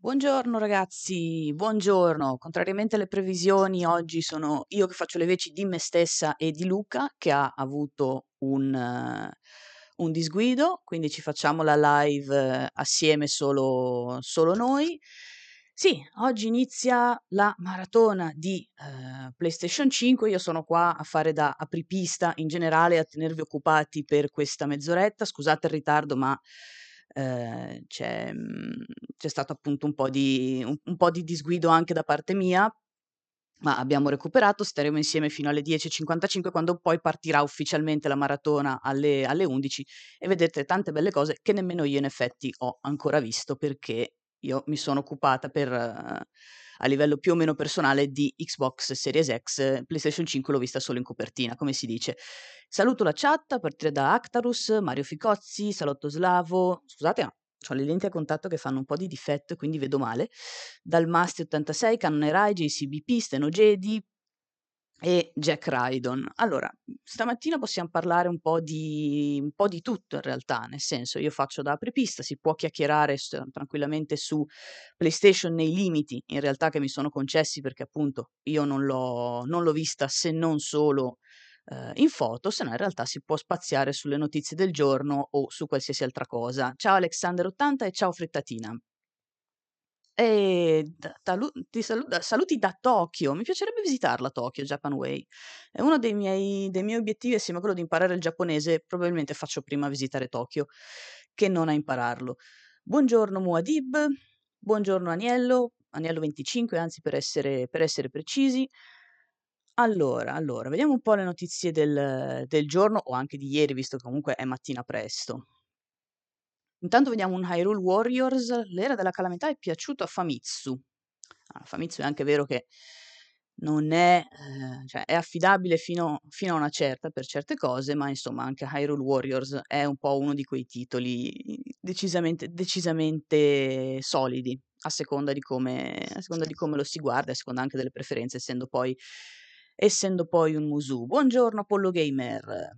Buongiorno ragazzi, buongiorno. Contrariamente alle previsioni, oggi sono io che faccio le veci di me stessa e di Luca che ha avuto un, eh, un disguido, quindi ci facciamo la live eh, assieme solo, solo noi. Sì, oggi inizia la maratona di eh, PlayStation 5, io sono qua a fare da apripista in generale, a tenervi occupati per questa mezz'oretta, scusate il ritardo ma ehm, c'è mhmm, c'è stato appunto un po' di un un po' di disguido anche da parte mia, ma abbiamo recuperato, staremo insieme fino alle 10:55 quando poi partirà ufficialmente la maratona alle alle 11 e vedrete tante belle cose che nemmeno io in effetti ho ancora visto, perché io mi sono occupata per eh, a livello più o meno personale di Xbox Series X, PlayStation 5 l'ho vista solo in copertina, come si dice. Saluto la chat a partire da Actarus, Mario Ficozzi, Salotto Slavo, scusate ma ho le lenti a contatto che fanno un po' di difetto quindi vedo male, dal Masti 86, Cannone Rai, JCBP, Steno Jedi, e Jack Rydon. Allora, stamattina possiamo parlare un po' di un po' di tutto in realtà, nel senso io faccio da apripista, si può chiacchierare tranquillamente su PlayStation nei limiti in realtà che mi sono concessi perché appunto io non l'ho non l'ho vista se non solo, ehm, in foto, se no in realtà si può spaziare sulle notizie del giorno o su qualsiasi altra cosa. Ciao Alexander80 e ciao Frittatina. E talu ti salu da saluti da Tokyo. Mi piacerebbe visitarla Tokyo, Japan Way. È uno dei miei dei miei obiettivi assieme a quello di imparare il giapponese, probabilmente faccio prima visitare Tokyo che non a impararlo. Buongiorno Muad'Dib, buongiorno Aniello, Aniello 25 anzi per essere per essere precisi. Allora, allora, vediamo un po' le notizie del del giorno o anche di ieri, visto che comunque è mattina presto. Intanto vediamo un Hyrule Warriors, l'era della calamità è piaciuto a Famitsu. Ah, Famitsu è anche vero che non è, ehm, cioè è affidabile fino fino a una certa per certe cose, ma insomma anche Hyrule Warriors è un po' uno di quei titoli decisamente decisamente solidi, a seconda di come a seconda di come lo si guarda, a seconda anche delle preferenze, essendo poi essendo poi un Musou. Buongiorno Apollo Gamer.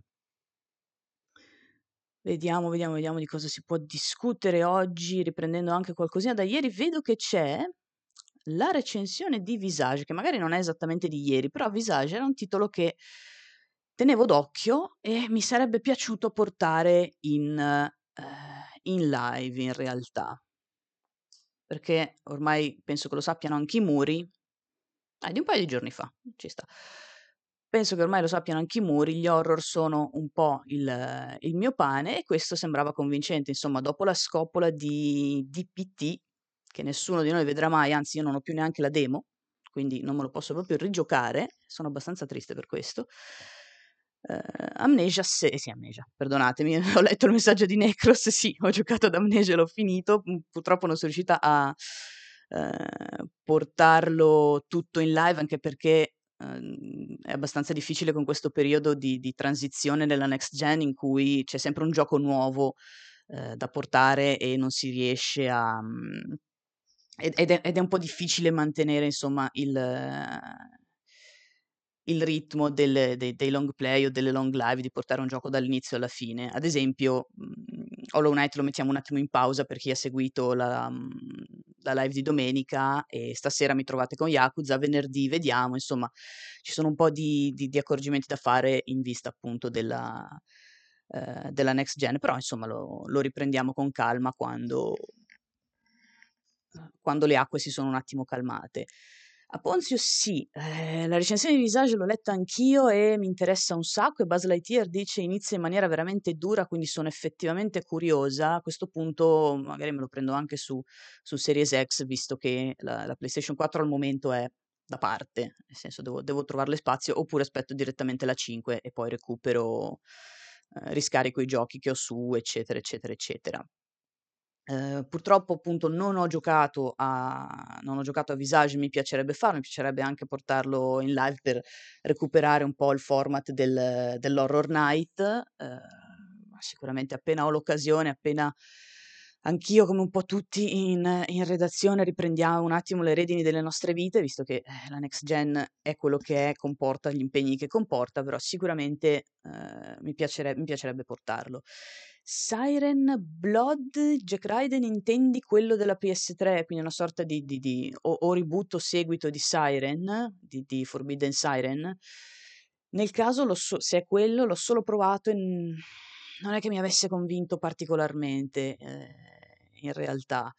Vediamo, vediamo, vediamo di cosa si può discutere oggi, riprendendo anche qualcosina da ieri. Vedo che c'è la recensione di Visage, che magari non è esattamente di ieri, però Visage era un titolo che tenevo d'occhio e mi sarebbe piaciuto portare in, eh, in live in realtà. Perché ormai penso che lo sappiano anche i muri. Ah, di un paio di giorni fa, ci sta. Penso che ormai lo sappiano anche i muri, gli horror sono un po' il il mio pane e questo sembrava convincente. Insomma, dopo la scopola di DPT, che nessuno di noi vedrà mai, anzi io non ho più neanche la demo, quindi non me lo posso proprio rigiocare, sono abbastanza triste per questo. Ehm, Amnesia se sì Amnesia, perdonatemi, ho letto il messaggio di Necros, sì, ho giocato ad Amnesia e l'ho finito, mhmm, purtroppo non sono riuscita a, ehm, portarlo tutto in live, anche perché Uhm, è abbastanza difficile con questo periodo di di transizione nella next gen in cui c'è sempre un gioco nuovo, ehm, da portare e non si riesce a mhmm, ed ed è ed è un po' difficile mantenere insomma il il ritmo del dei dei long play o delle long live, di portare un gioco dall'inizio alla fine. Ad esempio, mhmm, Hollow Knight lo mettiamo un attimo in pausa per chi ha seguito la mhmm, la live di domenica e stasera mi trovate con Yakuza, venerdì vediamo, insomma ci sono un po' di di di accorgimenti da fare in vista appunto della ehm, della next gen, però insomma lo lo riprendiamo con calma quando quando le acque si sono un attimo calmate. A Ponzio sì, ehm, la recensione di Visage l'ho letta anch'io e mi interessa un sacco e Buzz Lightyear dice inizia in maniera veramente dura, quindi sono effettivamente curiosa. A questo punto magari me lo prendo anche su su Series X, visto che la la PlayStation 4 al momento è da parte, nel senso devo devo trovarle spazio, oppure aspetto direttamente la 5 e poi recupero ehm, riscarico i giochi che ho su, eccetera, eccetera, eccetera. Ehm, purtroppo appunto non ho giocato a non ho giocato a Visage, mi piacerebbe farlo, mi piacerebbe anche portarlo in live per recuperare un po' il format del dell'Horror Night, ma sicuramente appena ho l'occasione, appena anch'io come un po' tutti in in redazione riprendiamo un attimo le redini delle nostre vite, visto che, eh, la next gen è quello che è, comporta gli impegni che comporta, però sicuramente, ehm, mi piacere mi piacerebbe portarlo. Siren Blood, Jack Raiden intendi quello della PS3, quindi una sorta di, di, di o, o reboot o seguito di Siren, di, di Forbidden Siren. Nel caso, so, se è quello, l'ho solo provato e non è che mi avesse convinto particolarmente, eh, in realtà.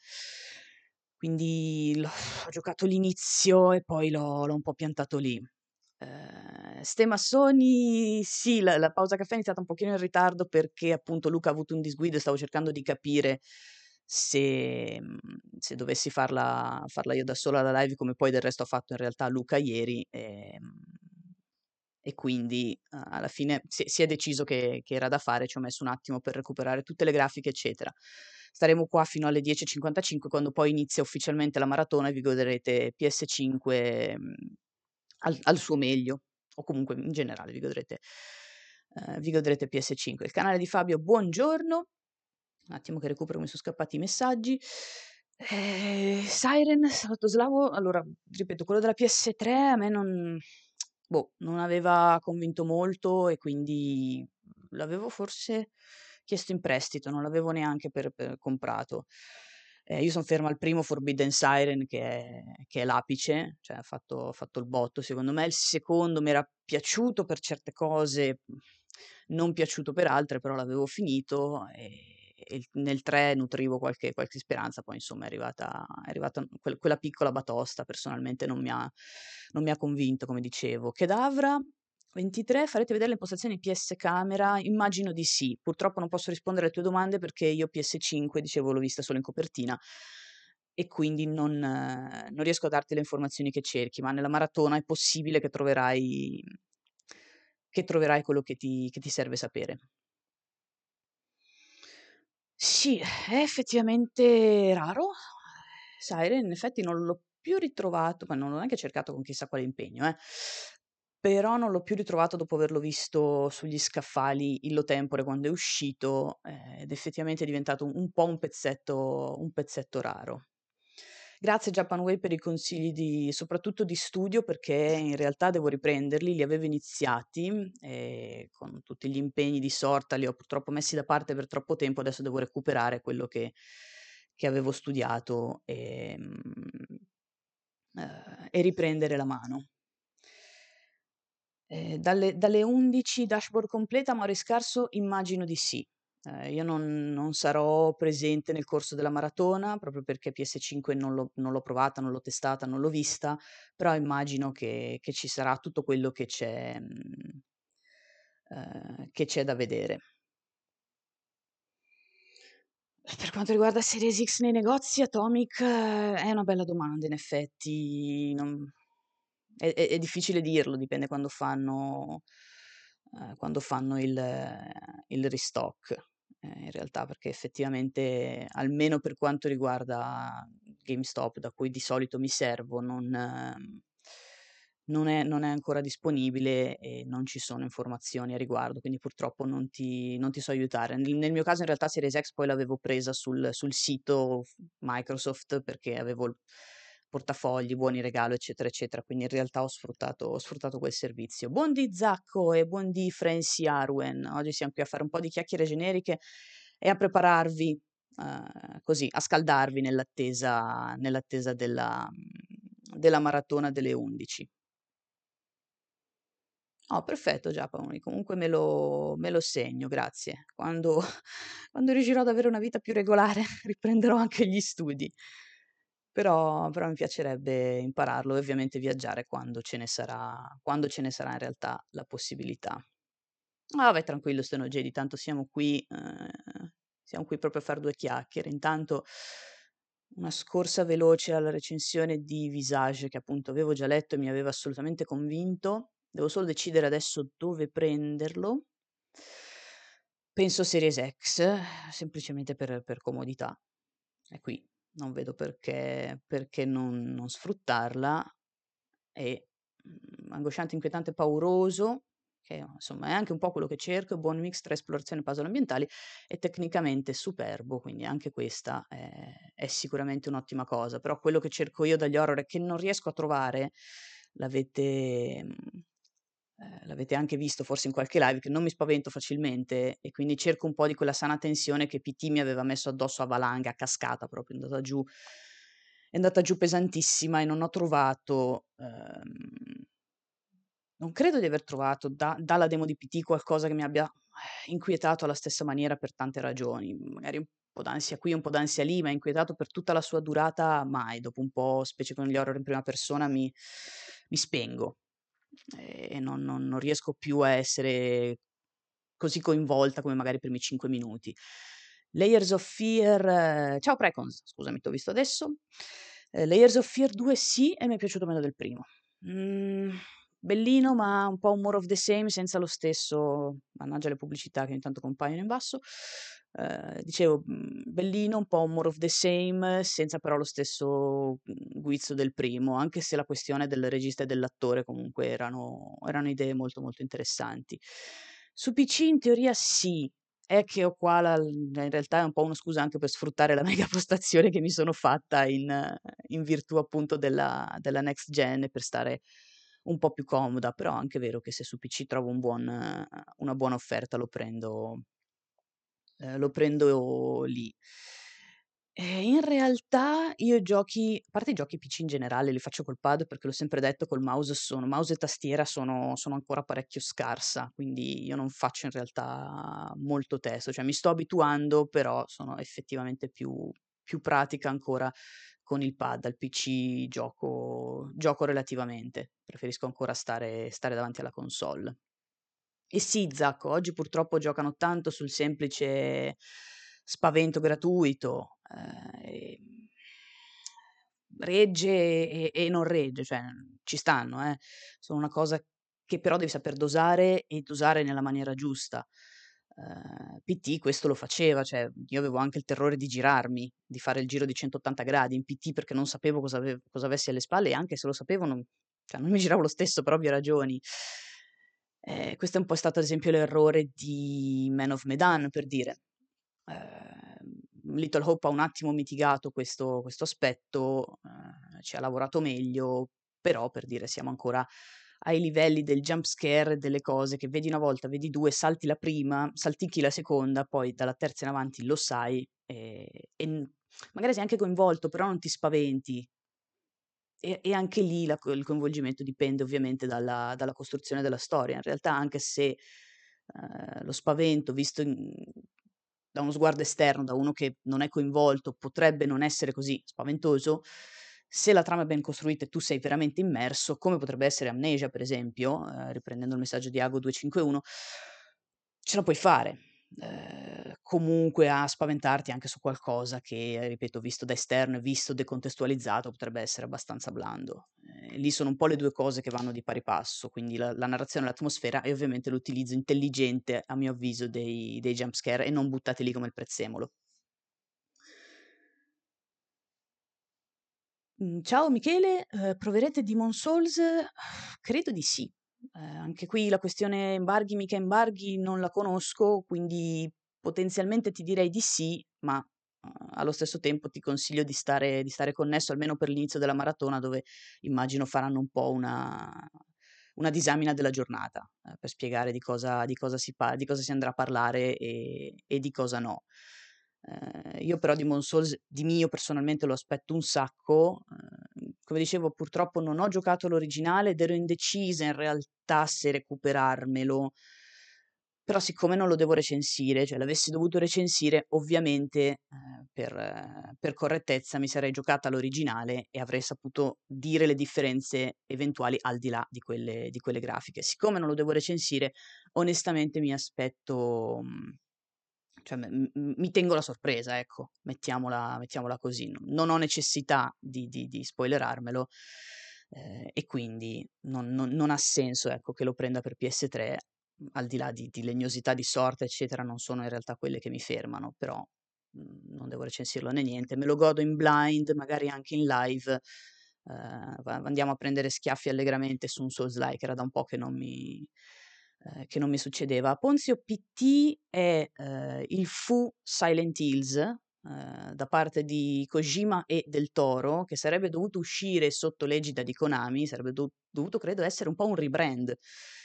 Quindi ho giocato l'inizio e poi l'ho, l'ho un po' piantato lì. Uh, ste massoni, sì, la, la, pausa caffè è iniziata un pochino in ritardo perché appunto Luca ha avuto un disguido e stavo cercando di capire se, mhmm, se dovessi farla, farla, io da sola la live come poi del resto ha fatto in realtà Luca ieri e, ehm, e quindi alla fine si, si, è deciso che, che era da fare, ci ho messo un attimo per recuperare tutte le grafiche eccetera. Staremo qua fino alle 10.55 quando poi inizia ufficialmente la maratona e vi goderete PS5 al, al suo meglio, o comunque in generale vi godrete, eh, vi godrete PS5. Il canale di Fabio, buongiorno. Un attimo che recupero, mi sono scappati i messaggi. Eh, Siren, Slavo, allora, ripeto, quello della PS3 a me non, boh, non aveva convinto molto e quindi l'avevo forse chiesto in prestito, non l'avevo neanche per, per comprato. Eh, io sono ferma al primo Forbidden Siren che è, che è l'apice, cioè ha fatto, fatto, il botto secondo me. Il secondo mi era piaciuto per certe cose, non piaciuto per altre, però l'avevo finito e, e nel 3 nutrivo qualche, qualche, speranza, poi insomma è arrivata, è arrivata quella piccola batosta, personalmente non mi, ha, non mi ha convinto, come dicevo. Kedavra 23, farete vedere le impostazioni PS camera? Immagino di sì. Purtroppo non posso rispondere alle tue domande perché io PS5, dicevo, l'ho vista solo in copertina e quindi non, non riesco a darti le informazioni che cerchi, ma nella maratona è possibile che troverai, che troverai quello che ti, che ti serve sapere. Sì, è effettivamente raro. Siren, in effetti non l'ho più ritrovato, ma non l'ho neanche cercato con chissà quale impegno, eh però non l'ho più ritrovato dopo averlo visto sugli scaffali illo tempore quando è uscito eh, ed effettivamente è diventato un, un po' un pezzetto, un pezzetto raro. Grazie Japanway per i consigli di, soprattutto di studio perché in realtà devo riprenderli, li avevo iniziati e con tutti gli impegni di sorta li ho purtroppo messi da parte per troppo tempo, adesso devo recuperare quello che, che avevo studiato e, eh, e riprendere la mano. Ehm, dalle dalle 11 dashboard completa, amore scarso? Immagino di sì. Ehm, io non non sarò presente nel corso della maratona, proprio perché PS5 non l'ho non l'ho provata, non l'ho testata, non l'ho vista, però immagino che che ci sarà tutto quello che c'è mhmm, ehm, che c'è da vedere. Per quanto riguarda Series X nei negozi, Atomic eh, è una bella domanda in effetti, non è, è, è difficile dirlo, dipende quando fanno, eh, quando fanno il, il restock. Eh, in realtà, perché effettivamente, almeno per quanto riguarda GameStop, da cui di solito mi servo, non, eh, non, è, non, è, ancora disponibile e non ci sono informazioni a riguardo, quindi purtroppo non ti, non ti so aiutare. Nel, nel, mio caso, in realtà, Series X poi l'avevo presa sul, sul sito Microsoft perché avevo portafogli, buoni regalo, eccetera, eccetera. Quindi in realtà ho sfruttato, ho sfruttato quel servizio. Buondì Zacco e buondì Franci Arwen. Oggi siamo qui a fare un po' di chiacchiere generiche e a prepararvi uh, così, a scaldarvi nell'attesa, nell'attesa della, della maratona delle 11. Oh, perfetto Giappone, comunque me lo, me lo segno, grazie. Quando, quando riuscirò ad avere una vita più regolare riprenderò anche gli studi. Però però mi piacerebbe impararlo e ovviamente viaggiare quando ce ne sarà quando ce ne sarà in realtà la possibilità. Ah, vai tranquillo Steno Jedi, tanto siamo qui ehm, siamo qui proprio a far 2 chiacchiere. Intanto una scorsa veloce alla recensione di Visage che appunto avevo già letto e mi aveva assolutamente convinto. Devo solo decidere adesso dove prenderlo. Penso Series X, semplicemente per per comodità. È qui non vedo perché, perché non, non, sfruttarla. E mh, angosciante, inquietante, pauroso, che insomma è anche un po' quello che cerco, buon mix tra esplorazione e puzzle ambientali e tecnicamente superbo, quindi anche questa è, è sicuramente un'ottima cosa, però quello che cerco io dagli horror e che non riesco a trovare, l'avete, eh, l'avete anche visto forse in qualche live, che non mi spavento facilmente e quindi cerco un po' di quella sana tensione che PT mi aveva messo addosso a valanga, a cascata proprio, è andata giù, è andata giù pesantissima e non ho trovato, ehm, non credo di aver trovato da, dalla demo di PT qualcosa che mi abbia eh, inquietato alla stessa maniera per tante ragioni, magari un po' d'ansia qui, un po' d'ansia lì, ma inquietato per tutta la sua durata mai, dopo un po', specie con gli horror in prima persona, mi, mi spengo e non, non, non riesco più a essere così coinvolta come magari i primi 5 minuti. Layers of Fear, ciao Precons, scusami, ti ho visto adesso. Eh, Layers of Fear 2 sì, e mi è piaciuto meno del primo. Mm, bellino, ma un po' un more of the same, senza lo stesso, mannaggia le pubblicità che ogni tanto compaiono in basso, eh, dicevo, mhmm, bellino, un po' more of the same, senza però lo stesso mhmm, guizzo del primo, anche se la questione del regista e dell'attore comunque erano, erano idee molto molto interessanti. Su PC in teoria sì, è che ho qua la, in realtà è un po' una scusa anche per sfruttare la mega postazione che mi sono fatta in, in virtù appunto della, della next gen per stare un po' più comoda, però è anche vero che se su PC trovo un buon, una buona offerta lo prendo, eh, lo prendo lì. E in realtà io giochi, a parte i giochi PC in generale, li faccio col pad perché l'ho sempre detto, col mouse sono, mouse e tastiera sono, sono ancora parecchio scarsa, quindi io non faccio in realtà molto testo, cioè mi sto abituando, però sono effettivamente più, più pratica ancora con il pad, al PC gioco, gioco relativamente, preferisco ancora stare, stare davanti alla console. E sì, Zacco, oggi purtroppo giocano tanto sul semplice spavento gratuito, eh, regge e, e, non regge, cioè ci stanno, eh. sono una cosa che però devi saper dosare e dosare nella maniera giusta. Uh, PT questo lo faceva, cioè io avevo anche il terrore di girarmi, di fare il giro di 180 gradi in PT perché non sapevo cosa, ave- cosa avessi alle spalle e anche se lo sapevo non, cioè, non mi giravo lo stesso per ovvie ragioni. Eh, questo è un po' stato ad esempio l'errore di Man of Medan, per dire. Eh, Little Hope ha un attimo mitigato questo, questo aspetto, eh, ci ha lavorato meglio, però per dire siamo ancora ai livelli del jump scare, delle cose che vedi una volta, vedi due, salti la prima, saltichi la seconda, poi dalla terza in avanti lo sai e, e magari sei anche coinvolto, però non ti spaventi, e, e anche lì la, il coinvolgimento dipende ovviamente dalla, dalla, costruzione della storia. In realtà, anche se eh, lo spavento visto in, da uno sguardo esterno, da uno che non è coinvolto, potrebbe non essere così spaventoso, se la trama è ben costruita e tu sei veramente immerso, come potrebbe essere Amnesia, per esempio, eh, riprendendo il messaggio di Ago 251, ce la puoi fare Ehm, comunque a spaventarti anche su qualcosa che, ripeto, visto da esterno e visto decontestualizzato potrebbe essere abbastanza blando. Ehm, lì sono un po' le due cose che vanno di pari passo, quindi la, la narrazione, l'atmosfera e ovviamente l'utilizzo intelligente, a mio avviso, dei, dei jumpscare e non buttati lì come il prezzemolo. Ciao Michele, ehm, proverete Demon Souls? Credo di sì. Eh, anche qui la questione embarghi, mica embarghi, non la conosco, quindi potenzialmente ti direi di sì, ma uh, allo stesso tempo ti consiglio di stare, di stare, connesso almeno per l'inizio della maratona, dove immagino faranno un po' una, una disamina della giornata eh, per spiegare di cosa, di, cosa si pa- di cosa si andrà a parlare e, e di cosa no. Eh, io però di Souls di mio personalmente lo aspetto un sacco. Eh, come dicevo, purtroppo non ho giocato l'originale ed ero indecisa in realtà se recuperarmelo. Però siccome non lo devo recensire, cioè l'avessi dovuto recensire, ovviamente eh, per, per, correttezza mi sarei giocata l'originale e avrei saputo dire le differenze eventuali al di là di quelle, di quelle grafiche. Siccome non lo devo recensire, onestamente mi aspetto... Mh, cioè, mi tengo la sorpresa, ecco, mettiamola, mettiamola così. Non ho necessità di, di, di spoilerarmelo eh, e quindi non, non, non, ha senso, ecco, che lo prenda per PS3, al di là di, di, legnosità di sorte, eccetera, non sono in realtà quelle che mi fermano, però mh, non devo recensirlo né niente. Me lo godo in blind, magari anche in live. Uh, andiamo a prendere schiaffi allegramente su un Souls-like, era da un po' che non mi, eh, che non mi succedeva. Ponzio PT è eh, il Fu Silent Hills, eh, da parte di Kojima e del Toro, che sarebbe dovuto uscire sotto l'egida di Konami, sarebbe do- dovuto credo essere un po' un rebrand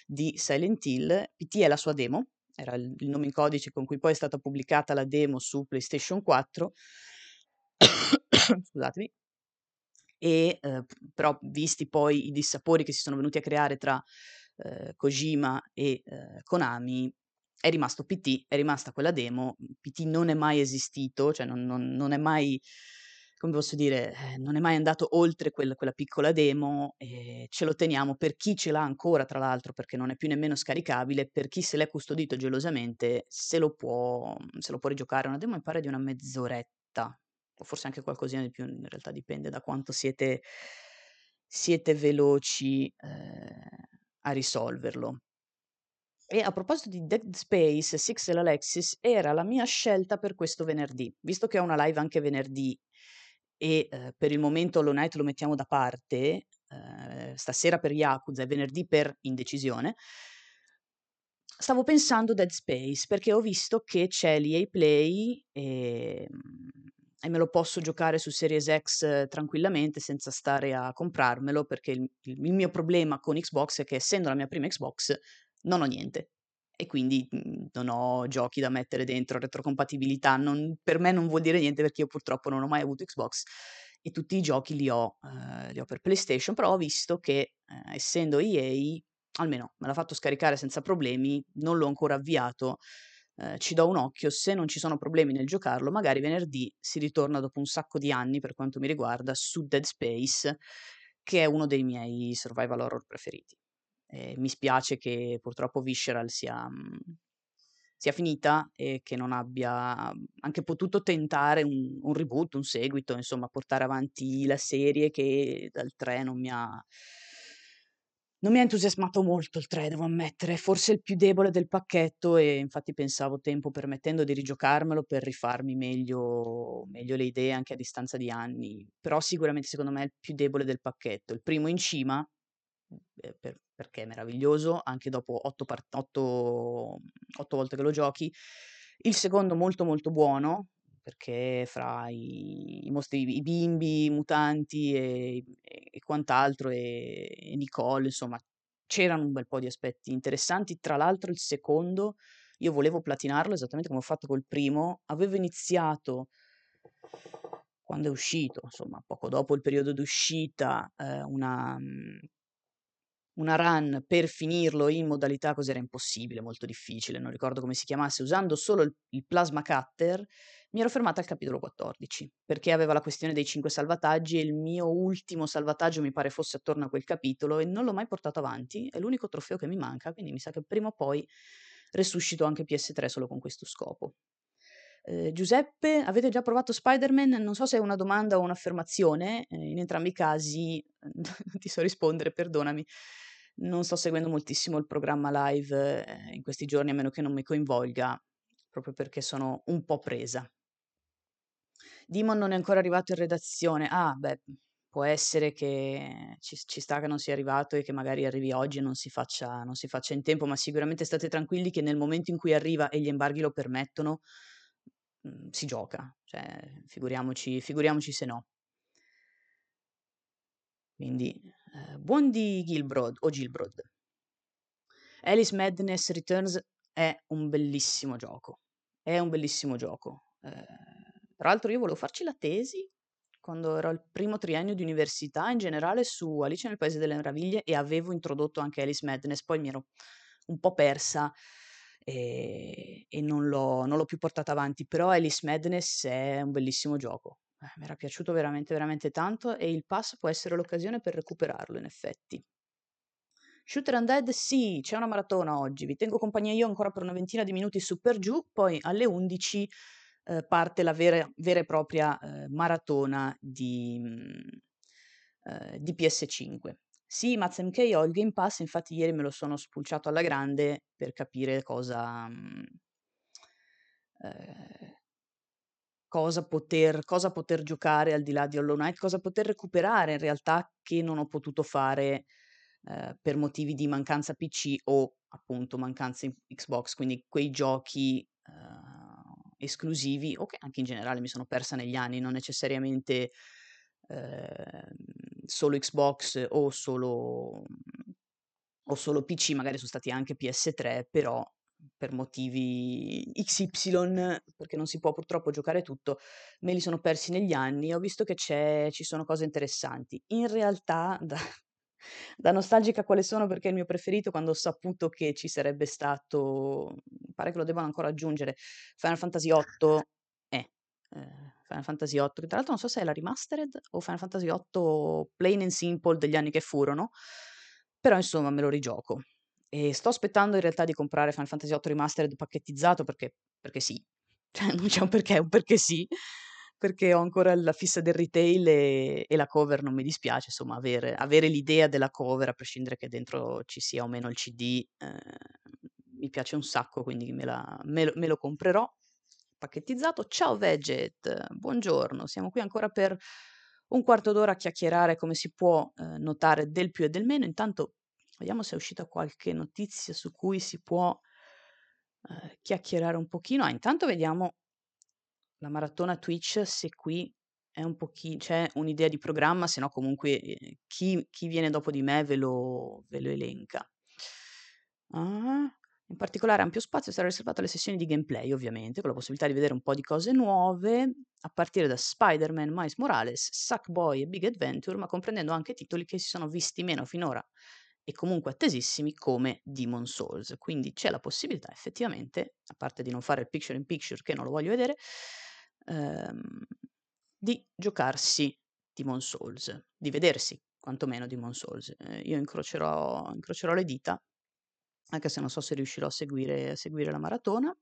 di Silent Hill. PT è la sua demo, era il, il nome in codice con cui poi è stata pubblicata la demo su PlayStation 4. Scusatemi. E eh, però visti poi i dissapori che si sono venuti a creare tra eh, Kojima e eh, Konami, è rimasto PT, è rimasta quella demo, PT non è mai esistito, cioè non, non, non è mai, come posso dire, eh, non è mai andato oltre quel, quella piccola demo ce lo teniamo per chi ce l'ha ancora, tra l'altro, perché non è più nemmeno scaricabile, per chi se l'è custodito gelosamente, se lo può, se lo può rigiocare. Una demo mi pare di una mezz'oretta, o forse anche qualcosina di più, in realtà dipende da quanto siete, siete veloci eh, a risolverlo. E a proposito di Dead Space, Sixel Alexis era la mia scelta per questo venerdì, visto che ho una live anche venerdì e eh, per il momento Hollow Knight lo mettiamo da parte, eh, stasera per Yakuza e venerdì per Indecisione, stavo pensando Dead Space perché ho visto che c'è l'EA Play e, e me lo posso giocare su Series X tranquillamente senza stare a comprarmelo perché il, il mio problema con Xbox è che essendo la mia prima Xbox non ho niente. E quindi mhmm, non ho giochi da mettere dentro, retrocompatibilità, non, per me non vuol dire niente perché io purtroppo non ho mai avuto Xbox e tutti i giochi li ho, eh, li ho per PlayStation, però ho visto che eh, essendo EA, almeno me l'ha fatto scaricare senza problemi, non l'ho ancora avviato, eh, ci do un occhio, se non ci sono problemi nel giocarlo, magari venerdì si ritorna dopo un sacco di anni per quanto mi riguarda su Dead Space, che è uno dei miei survival horror preferiti. Eh, mi spiace che purtroppo Visceral sia, mhmm, sia, finita e che non abbia anche potuto tentare un, un, reboot, un seguito, insomma, portare avanti la serie che dal 3 non mi ha. Non mi ha entusiasmato molto il 3, devo ammettere, forse il più debole del pacchetto e infatti pensavo tempo permettendo di rigiocarmelo per rifarmi meglio, meglio le idee anche a distanza di anni, però sicuramente secondo me è il più debole del pacchetto. Il primo in cima, eh, per, perché è meraviglioso, anche dopo 8, part- 8, 8 volte che lo giochi. Il secondo molto molto buono, perché fra i, i mostri, i bimbi, i mutanti e, e, quant'altro, e, e, Nicole, insomma, c'erano un bel po' di aspetti interessanti. Tra l'altro il secondo, io volevo platinarlo esattamente come ho fatto col primo, avevo iniziato quando è uscito, insomma, poco dopo il periodo d'uscita, eh, una, una run per finirlo in modalità così era impossibile, molto difficile, non ricordo come si chiamasse, usando solo il, il plasma cutter, mi ero fermata al capitolo 14, perché aveva la questione dei 5 salvataggi e il mio ultimo salvataggio mi pare fosse attorno a quel capitolo e non l'ho mai portato avanti, è l'unico trofeo che mi manca, quindi mi sa che prima o poi resuscito anche PS3 solo con questo scopo. Eh, Giuseppe, avete già provato Spider-Man? Non so se è una domanda o un'affermazione, eh, in entrambi i casi ti so rispondere, perdonami non sto seguendo moltissimo il programma live eh, in questi giorni, a meno che non mi coinvolga, proprio perché sono un po' presa. Dimon non è ancora arrivato in redazione. Ah, beh, può essere che ci, ci, sta che non sia arrivato e che magari arrivi oggi e non si, faccia, non si faccia in tempo, ma sicuramente state tranquilli che nel momento in cui arriva e gli embarghi lo permettono, mm, si gioca. Cioè, figuriamoci, figuriamoci se no. Quindi eh, buon di Gilbrod o Gilbrod. Alice Madness Returns è un bellissimo gioco. È un bellissimo gioco. Eh, tra l'altro io volevo farci la tesi quando ero al primo triennio di università in generale su Alice nel Paese delle Meraviglie e avevo introdotto anche Alice Madness, poi mi ero un po' persa e, e non, l'ho, non l'ho più portata avanti, però Alice Madness è un bellissimo gioco. Eh, mi era piaciuto veramente, veramente tanto e il pass può essere l'occasione per recuperarlo, in effetti. Shooter Undead, sì, c'è una maratona oggi. Vi tengo compagnia io ancora per una ventina di minuti su per giù, poi alle 11 eh, parte la vera, vera, e propria eh, maratona di, mm, eh, di PS5. Sì, MazMK ho il Game Pass, infatti ieri me lo sono spulciato alla grande per capire cosa... Mh, mm, eh, cosa poter, cosa poter giocare al di là di Hollow Knight, cosa poter recuperare in realtà che non ho potuto fare eh, per motivi di mancanza PC o appunto mancanza Xbox, quindi quei giochi eh, esclusivi o che anche in generale mi sono persa negli anni, non necessariamente eh, solo Xbox o solo, o solo PC, magari sono stati anche PS3, però per motivi XY, perché non si può purtroppo giocare tutto, me li sono persi negli anni e ho visto che ci sono cose interessanti. In realtà, da, da nostalgica quale sono, perché è il mio preferito, quando ho saputo che ci sarebbe stato, pare che lo devono ancora aggiungere, Final Fantasy VIII, eh, eh, Final Fantasy VIII, che tra l'altro non so se è la remastered o Final Fantasy VIII plain and simple degli anni che furono, però insomma me lo rigioco. E sto aspettando in realtà di comprare Final Fantasy VIII Remastered pacchettizzato perché, perché sì, cioè non c'è un perché, è un perché sì, perché ho ancora la fissa del retail e, e la cover non mi dispiace, insomma, avere, avere, l'idea della cover, a prescindere che dentro ci sia o meno il CD, eh, mi piace un sacco, quindi me, la, me, lo, me lo comprerò. Pacchettizzato. Ciao Veget, buongiorno, siamo qui ancora per un quarto d'ora a chiacchierare come si può eh, notare del più e del meno. Intanto Vediamo se è uscita qualche notizia su cui si può eh, chiacchierare un pochino. Ah, intanto vediamo la maratona Twitch se qui è un pochino, c'è un'idea di programma, se no comunque eh, chi, chi, viene dopo di me ve lo, ve lo elenca. Ah, in particolare ampio spazio sarà riservato alle sessioni di gameplay, ovviamente, con la possibilità di vedere un po' di cose nuove, a partire da Spider-Man, Miles Morales, Sackboy e Big Adventure, ma comprendendo anche titoli che si sono visti meno finora e comunque attesissimi come Demon Souls. Quindi c'è la possibilità effettivamente, a parte di non fare il picture in picture che non lo voglio vedere, ehm, di giocarsi Demon Souls, di vedersi quantomeno Demon Souls. Eh, io incrocerò, incrocerò le dita, anche se non so se riuscirò a seguire, a seguire la maratona.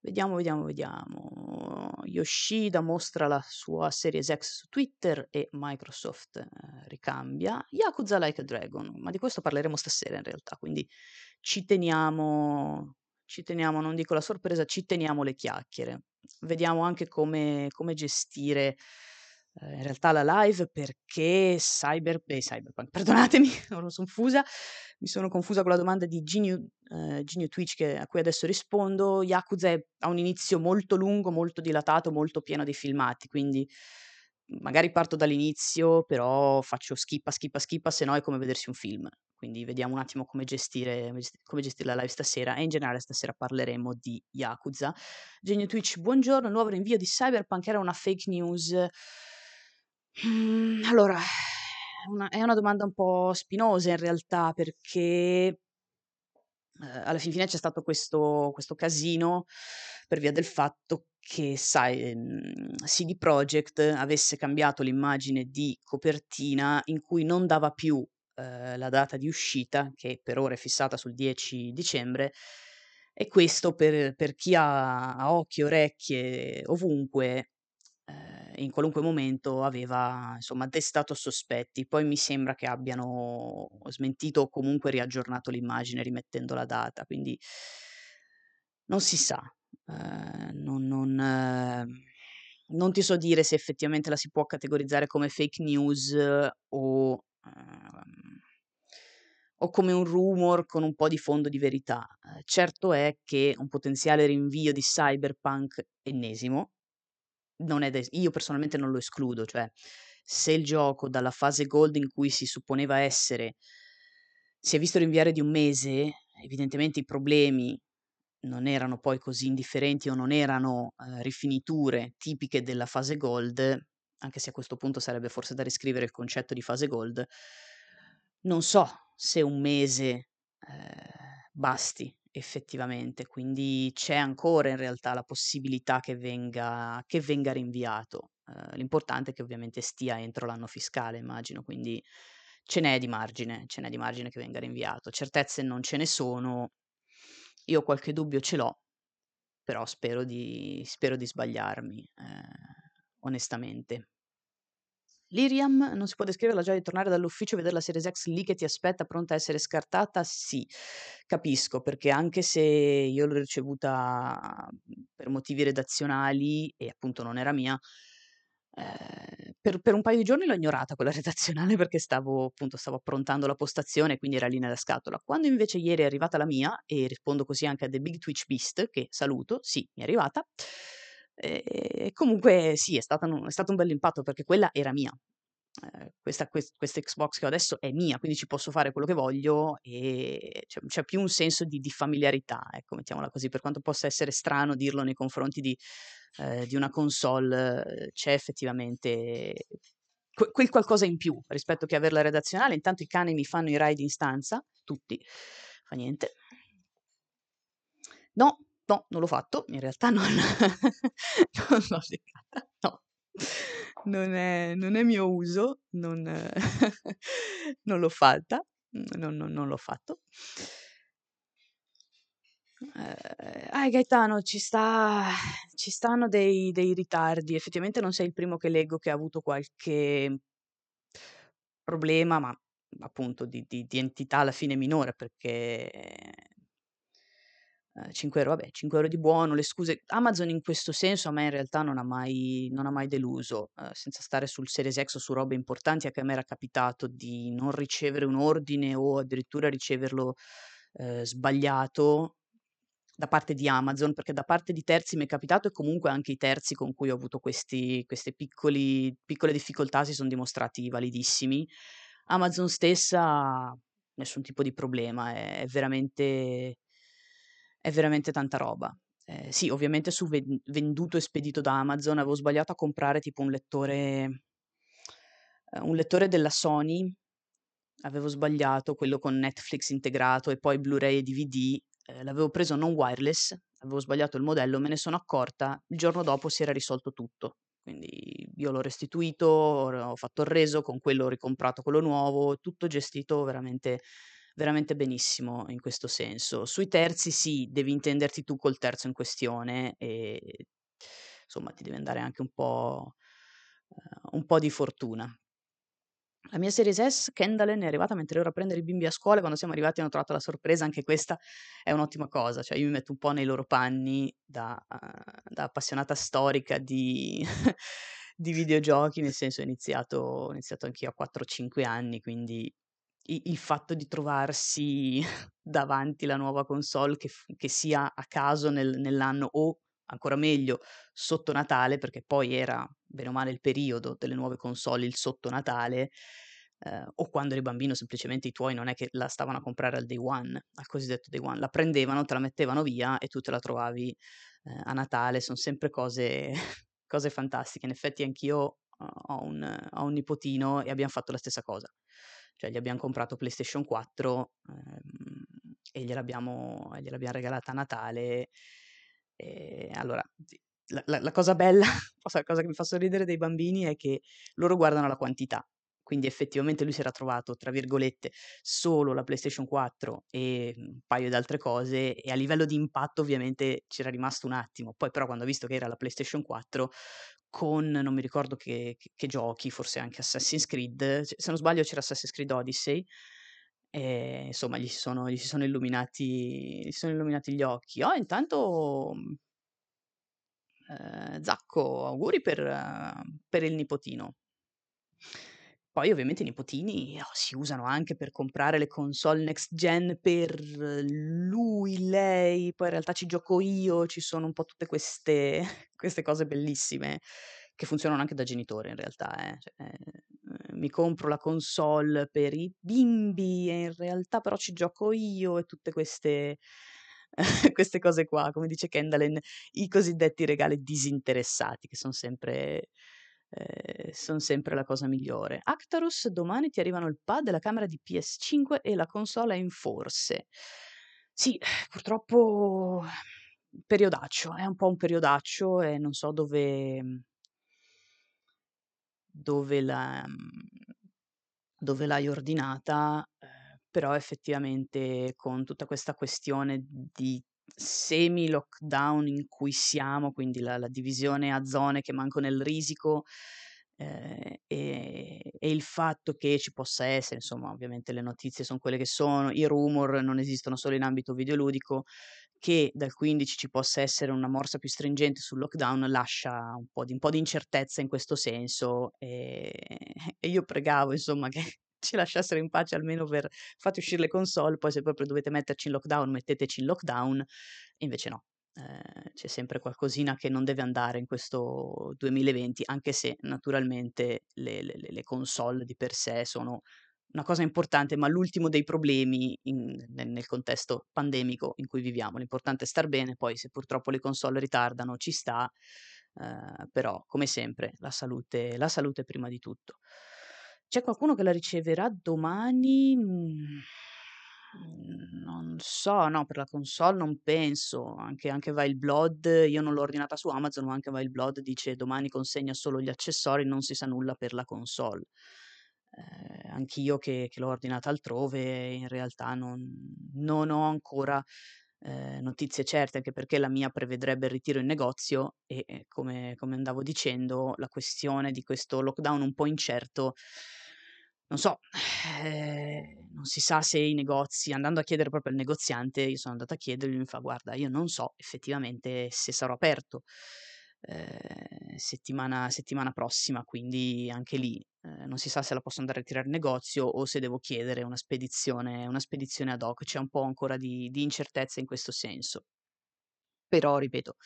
Vediamo, vediamo, vediamo. Yoshida mostra la sua Series X su Twitter e Microsoft eh, ricambia. Yakuza Like a Dragon, ma di questo parleremo stasera in realtà, quindi ci teniamo, ci teniamo, non dico la sorpresa, ci teniamo le chiacchiere. Vediamo anche come, come gestire eh, in realtà la live perché Cyber, eh, Cyberpunk, perdonatemi, sono confusa, mi sono confusa con la domanda di Geniu, eh, Geniu Twitch che, a cui adesso rispondo. Yakuza ha un inizio molto lungo, molto dilatato, molto pieno di filmati, quindi magari parto dall'inizio, però faccio skippa, skippa, skippa, se no è come vedersi un film. Quindi vediamo un attimo come gestire, come gestire la live stasera e in generale stasera parleremo di Yakuza. Genio Twitch, buongiorno, nuovo rinvio di Cyberpunk era una fake news. Mhmm, allora, una è una domanda un po' spinosa in realtà perché, ehm, alla fin fine c'è stato questo questo casino per via del fatto che sai, ehm, CD Projekt avesse cambiato l'immagine di copertina in cui non dava più, ehm, la data di uscita, che per ora è fissata sul 10 dicembre, e questo per per chi ha ha occhi orecchie ovunque in qualunque momento aveva insomma destato sospetti. Poi mi sembra che abbiano smentito o comunque riaggiornato l'immagine rimettendo la data, quindi non si sa. Ehm, non non ehm, non ti so dire se effettivamente la si può categorizzare come fake news o ehm, o come un rumor con un po' di fondo di verità. Ehm, certo è che un potenziale rinvio di Cyberpunk ennesimo non è da io personalmente non lo escludo, cioè se il gioco dalla fase gold in cui si supponeva essere si è visto rinviare di un mese, evidentemente i problemi non erano poi così indifferenti o non erano eh, rifiniture tipiche della fase gold, anche se a questo punto sarebbe forse da riscrivere il concetto di fase gold. Non so se un mese eh, basti effettivamente, quindi c'è ancora in realtà la possibilità che venga, che venga rinviato. Eh, l'importante è che ovviamente stia entro l'anno fiscale, immagino, quindi ce n'è di margine, ce n'è di margine che venga rinviato. Certezze non ce ne sono, io qualche dubbio ce l'ho, però spero di, spero di sbagliarmi, eh, onestamente. L'Iriam non si può descrivere la gioia di tornare dall'ufficio e vedere la Series X lì che ti aspetta pronta a essere scartata? Sì, capisco, perché anche se io l'ho ricevuta per motivi redazionali e appunto non era mia, Ehm, per per un paio di giorni l'ho ignorata quella redazionale perché stavo appunto, stavo approntando la postazione, quindi era lì nella scatola. Quando invece ieri è arrivata la mia, e rispondo così anche a The Big Twitch Beast, che saluto, sì, mi è arrivata, ehm, comunque sì, è stata un è stato un bell'impatto perché quella era mia. Ehm, questa ques questa Xbox che ho adesso è mia, quindi ci posso fare quello che voglio e c'è c'è più un senso di di familiarità, ecco, mettiamola così, per quanto possa essere strano dirlo nei confronti di ehm, di una console, eh, c'è effettivamente que quel qualcosa in più rispetto che averla redazionale. Intanto i cani mi fanno i ride in stanza, tutti, fa niente. No, no, non l'ho fatto, in realtà non non l'ho leccata, no. Non è non è mio uso, non non l'ho fatta, non non l'ho fatto. Ah Gaetano, ci sta ci stanno dei dei ritardi. Effettivamente non sei il primo che leggo che ha avuto qualche problema, ma appunto di di di entità alla fine minore, perché ehm, 5 €, vabbè, 5 € di buono, le scuse Amazon in questo senso a me in realtà non ha mai non ha mai deluso, uhm, senza stare sul Series X o su robe importanti, anche a me era capitato di non ricevere un ordine o addirittura riceverlo, ehm, sbagliato da parte di Amazon, perché da parte di terzi mi è capitato e comunque anche i terzi con cui ho avuto questi queste piccoli piccole difficoltà si son dimostrati validissimi. Amazon stessa nessun tipo di problema, è veramente è veramente tanta roba. Ehm, sì, ovviamente su ven venduto e spedito da Amazon avevo sbagliato a comprare tipo un lettore ehm, un lettore della Sony, avevo sbagliato, quello con Netflix integrato e poi Blu-ray e DVD, ehm, l'avevo preso non wireless, avevo sbagliato il modello, me ne sono accorta, il giorno dopo si era risolto tutto. Quindi io l'ho restituito, ho fatto il reso, con quello ho ricomprato quello nuovo, tutto gestito veramente veramente benissimo in questo senso. Sui terzi sì, devi intenderti tu col terzo in questione e insomma ti deve andare anche un po' ehm, un po' di fortuna. La mia Series S Kendalen è arrivata mentre ero a prendere i bimbi a scuola, quando siamo arrivati hanno trovato la sorpresa, anche questa è un'ottima cosa, cioè io mi metto un po' nei loro panni da uhm, da appassionata storica di di videogiochi, nel senso ho iniziato ho iniziato anch'io a 4, 5 anni, quindi il fatto di trovarsi davanti la nuova console che che sia a caso nel nell'anno o, ancora meglio, sotto Natale, perché poi era bene o male il periodo delle nuove console, il sotto Natale, ehm, o quando eri bambino semplicemente i tuoi non è che la stavano a comprare al day one, al cosiddetto day one, la prendevano, te la mettevano via e tu te la trovavi, ehm, a Natale. Son sempre cose cose fantastiche. In effetti anch'io ho ho un ho un nipotino e abbiam fatto la stessa cosa. Cioè gli abbiam comprato PlayStation 4, ehm, e gliel'abbiamo e gliel'abbiam regalata a Natale. Ehm, allora di la la la cosa bella, la cosa che mi fa sorridere dei bambini è che loro guardano la quantità. Quindi effettivamente lui si era trovato, tra virgolette, "solo" la PlayStation 4 e un paio d'altre cose e a livello di impatto ovviamente c'era rimasto un attimo. Poi però quando ha visto che era la PlayStation 4 con non mi ricordo che che che giochi, forse anche Assassin's Creed, se non sbaglio c'era Assassin's Creed Odyssey, ehm, insomma gli si sono gli sono illuminati gli sono illuminati gli occhi. Oh, intanto mhmm, ehm, Zacco, auguri per per il nipotino. Poi ovviamente i nipotini, oh, si usano anche per comprare le console next gen per lui, lei, poi in realtà ci gioco io, ci sono un po' tutte queste queste cose bellissime che funzionano anche da genitore in realtà, eh, cioè, ehm, mi compro la console per i bimbi e in realtà però ci gioco io e tutte queste queste cose qua, come dice Kendalen, i cosiddetti regali disinteressati che son sempre ehm, son sempre la cosa migliore. Actarus, domani ti arrivano il pad la camera di PS5 e la console è in forse. Sì, purtroppo periodaccio, è un po' un periodaccio e non so dove dove la dove l'hai ordinata, ehm, però effettivamente con tutta questa questione di semi lockdown in cui siamo, quindi la la divisione a zone che manco nel risico, ehm, e e il fatto che ci possa essere, insomma, ovviamente le notizie son quelle che sono, i rumor non esistono solo in ambito videoludico, che dal 15 ci possa essere una morsa più stringente sul lockdown lascia un po' di, un po di incertezza in questo senso e, e io pregavo insomma che ci lasciassero in pace almeno per fate uscire le console, poi se proprio dovete metterci in lockdown metteteci in lockdown, invece no. Eh, c'è sempre qualcosina che non deve andare in questo 2020, anche se naturalmente le, le, le console di per sé sono una cosa importante, ma l'ultimo dei problemi in, nel, contesto pandemico in cui viviamo. L'importante è star bene, poi se purtroppo le console ritardano ci sta, eh, però come sempre la salute, la salute prima di tutto. C'è qualcuno che la riceverà domani? Mm, non so, no, per la console non penso, anche, anche Vile Blood, io non l'ho ordinata su Amazon, ma anche Vile Blood dice domani consegna solo gli accessori, non si sa nulla per la console eh, anch'io che, che, l'ho ordinata altrove, in realtà non, non ho ancora eh, notizie certe, anche perché la mia prevedrebbe il ritiro in negozio e come, come andavo dicendo, la questione di questo lockdown un po' incerto non so, eh, non si sa se i negozi, andando a chiedere proprio al negoziante, io sono andata a chiedergli, mi fa guarda, io non so effettivamente se sarò aperto eh, settimana, settimana prossima, quindi anche lì eh, non si sa se la posso andare a tirare in negozio o se devo chiedere una spedizione, una spedizione ad hoc, c'è un po' ancora di, di incertezza in questo senso. Però, ripeto,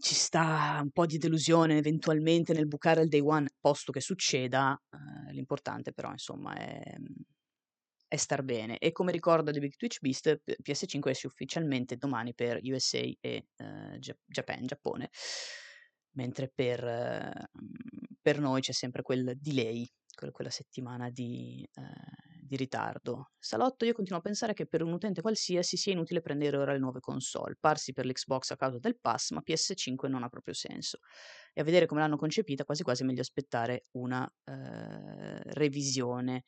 ci sta un po' di delusione eventualmente nel bucare il day one, posto che succeda, eh, l'importante però insomma è, è star bene. E come ricordo di Big Twitch Beast, PS5 esce ufficialmente domani per USA e eh, Japan, Giappone, mentre per, eh, per, noi c'è sempre quel delay, quella settimana di, eh, di, ritardo. Salotto, io continuo a pensare che per un utente qualsiasi sia inutile prendere ora le nuove console, parsi per l'Xbox a causa del pass, ma PS5 non ha proprio senso. E a vedere come l'hanno concepita, quasi quasi meglio aspettare una eh, revisione.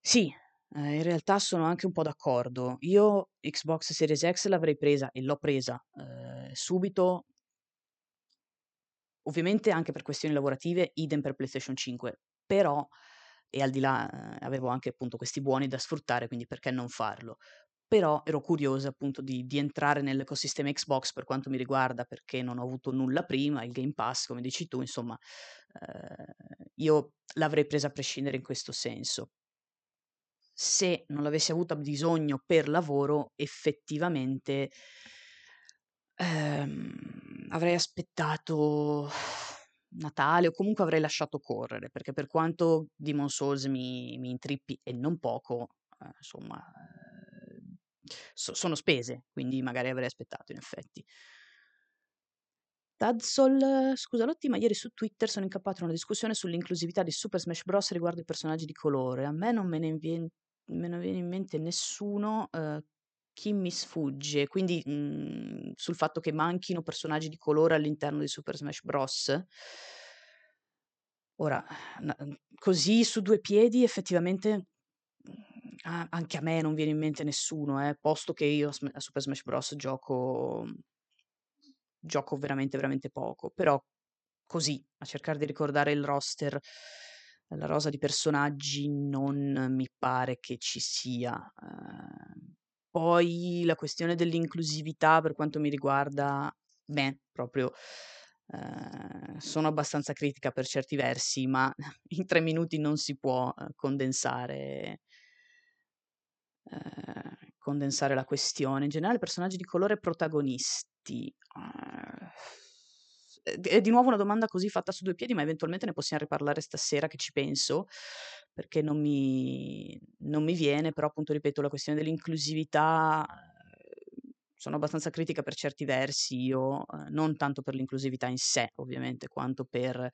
Sì, Ehm, in realtà sono anche un po' d'accordo. Io Xbox Series X l'avrei presa e l'ho presa, ehm, subito ovviamente anche per questioni lavorative, idem per PlayStation 5, però e al di là, ehm, avevo anche appunto questi buoni da sfruttare, quindi perché non farlo? Però ero curiosa appunto di di entrare nell'ecosistema Xbox per quanto mi riguarda, perché non ho avuto nulla prima, il Game Pass come dici tu, insomma, ehm, io l'avrei presa a prescindere in questo senso se non l'avessi avuta bisogno per lavoro, effettivamente ehm, avrei aspettato Natale o comunque avrei lasciato correre, perché per quanto Demon Souls mi, mi intrippi e non poco, eh, insomma, eh, so, sono spese, quindi magari avrei aspettato in effetti. Tadsol, scusa Lotti, ma ieri su Twitter sono incappato in una discussione sull'inclusività di Super Smash Bros. riguardo i personaggi di colore. A me non me ne viene me ne viene in mente nessuno, uhm, chi mi sfugge, quindi, mhmm, sul fatto che manchino personaggi di colore all'interno di Super Smash Bros. Ora, na mhmm, così su due piedi effettivamente, mhmm, a anche a me non viene in mente nessuno, eh, posto che io a Super Smash Bros. gioco gioco veramente, veramente poco, però così, a cercare di ricordare il roster la rosa di personaggi non mi pare che ci sia. Ehm, poi la questione dell'inclusività per quanto mi riguarda, beh, proprio ehm, sono abbastanza critica per certi versi, ma in tre minuti non si può eh, condensare, eh, condensare la questione. In generale, personaggi di colore protagonisti. Eh, è di nuovo una domanda così fatta su due piedi, ma eventualmente ne possiamo riparlare stasera che ci penso, perché non mi, non mi viene, però appunto ripeto, la questione dell'inclusività eh, sono abbastanza critica per certi versi, io eh, non tanto per l'inclusività in sé, ovviamente, quanto per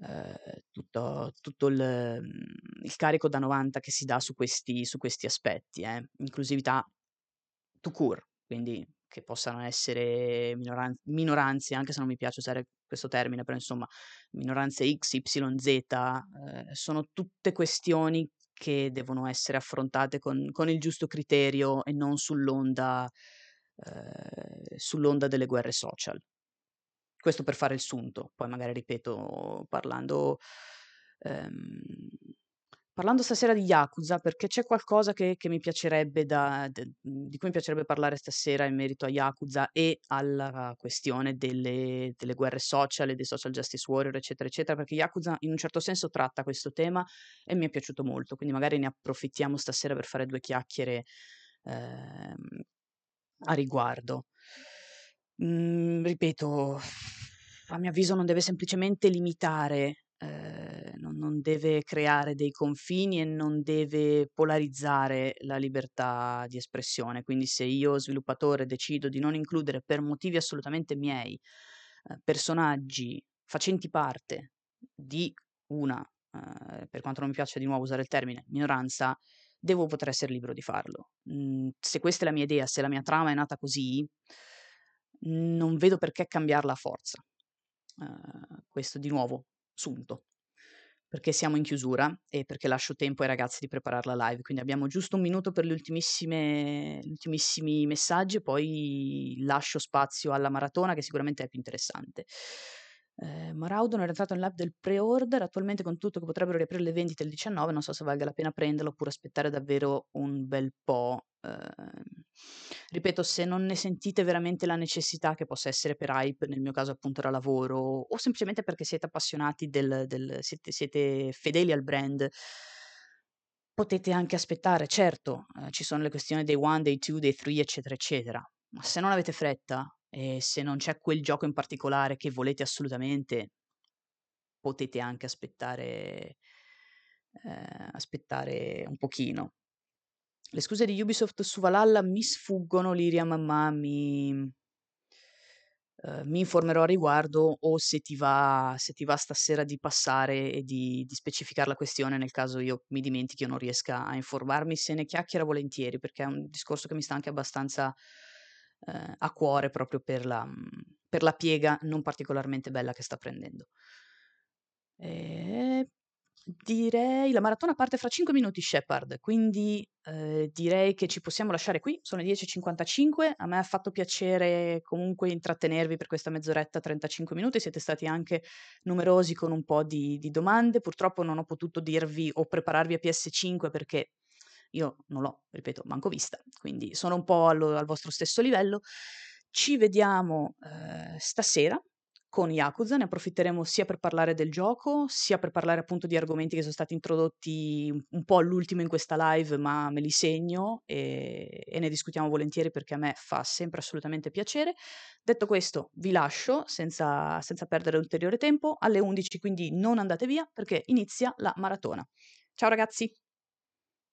eh, tutto, tutto il, il, carico da 90 che si dà su questi, su questi aspetti. Eh. Inclusività to cure, quindi che possano essere minoran- minoranze, anche se non mi piace usare questo termine, però insomma minoranze X, Y, Z, eh, sono tutte questioni che devono essere affrontate con, con il giusto criterio e non sull'onda, eh, sull'onda delle guerre social. Questo per fare il sunto, poi magari ripeto parlando, ehm, parlando stasera di Yakuza perché c'è qualcosa che, che mi piacerebbe da, de- di cui mi piacerebbe parlare stasera in merito a Yakuza e alla questione delle, delle guerre social dei social justice warrior, eccetera, eccetera, perché Yakuza in un certo senso tratta questo tema e mi è piaciuto molto, quindi magari ne approfittiamo stasera per fare due chiacchiere ehm, a riguardo. Mm, ripeto, a mio avviso non deve semplicemente limitare eh, non, non, deve creare dei confini e non deve polarizzare la libertà di espressione. Quindi se io sviluppatore decido di non includere per motivi assolutamente miei eh, personaggi facenti parte di una, eh, per quanto non mi piace di nuovo usare il termine, minoranza, devo poter essere libero di farlo. Mm, se questa è la mia idea, se la mia trama è nata così, non vedo perché cambiarla a forza. Uh, questo di nuovo sunto, perché siamo in chiusura e perché lascio tempo ai ragazzi di preparare la live, quindi abbiamo giusto un minuto per gli ultimissimi messaggi e poi lascio spazio alla maratona che sicuramente è più interessante. Eh, Maraudo non era entrato nell'app del pre-order, attualmente con tutto che potrebbero riaprire le vendite il 19, non so se valga la pena prenderlo oppure aspettare davvero un bel po'. Eh, ripeto, se non ne sentite veramente la necessità, che possa essere per hype, nel mio caso appunto era lavoro, o semplicemente perché siete appassionati del, del siete, siete fedeli al brand, potete anche aspettare, certo, eh, ci sono le questioni dei one, dei two, dei three, eccetera, eccetera, ma se non avete fretta e se non c'è quel gioco in particolare che volete assolutamente, potete anche aspettare, eh, aspettare un pochino. Le scuse di Ubisoft su Valhalla mi sfuggono, Liriam, ma mi, uh, mi informerò a riguardo o se ti, va, se ti va stasera di passare e di, di specificare la questione nel caso io mi dimentichi o non riesca a informarmi, se ne chiacchiera volentieri perché è un discorso che mi sta anche abbastanza uh, a cuore proprio per la, per la piega non particolarmente bella che sta prendendo. E Direi la maratona parte fra 5 minuti, Shepard, quindi eh, direi che ci possiamo lasciare qui. Sono le 10.55. A me ha fatto piacere comunque intrattenervi per questa mezz'oretta, 35 minuti. Siete stati anche numerosi con un po' di, di domande. Purtroppo non ho potuto dirvi o prepararvi a PS5 perché io non l'ho, ripeto, manco vista, quindi sono un po' allo, al vostro stesso livello. Ci vediamo eh, stasera con Yakuza, ne approfitteremo sia per parlare del gioco, sia per parlare appunto di argomenti che sono stati introdotti un po' all'ultimo in questa live, ma me li segno e, e ne discutiamo volentieri perché a me fa sempre assolutamente piacere. Detto questo, vi lascio senza, senza perdere ulteriore tempo alle 11, quindi non andate via perché inizia la maratona. Ciao ragazzi!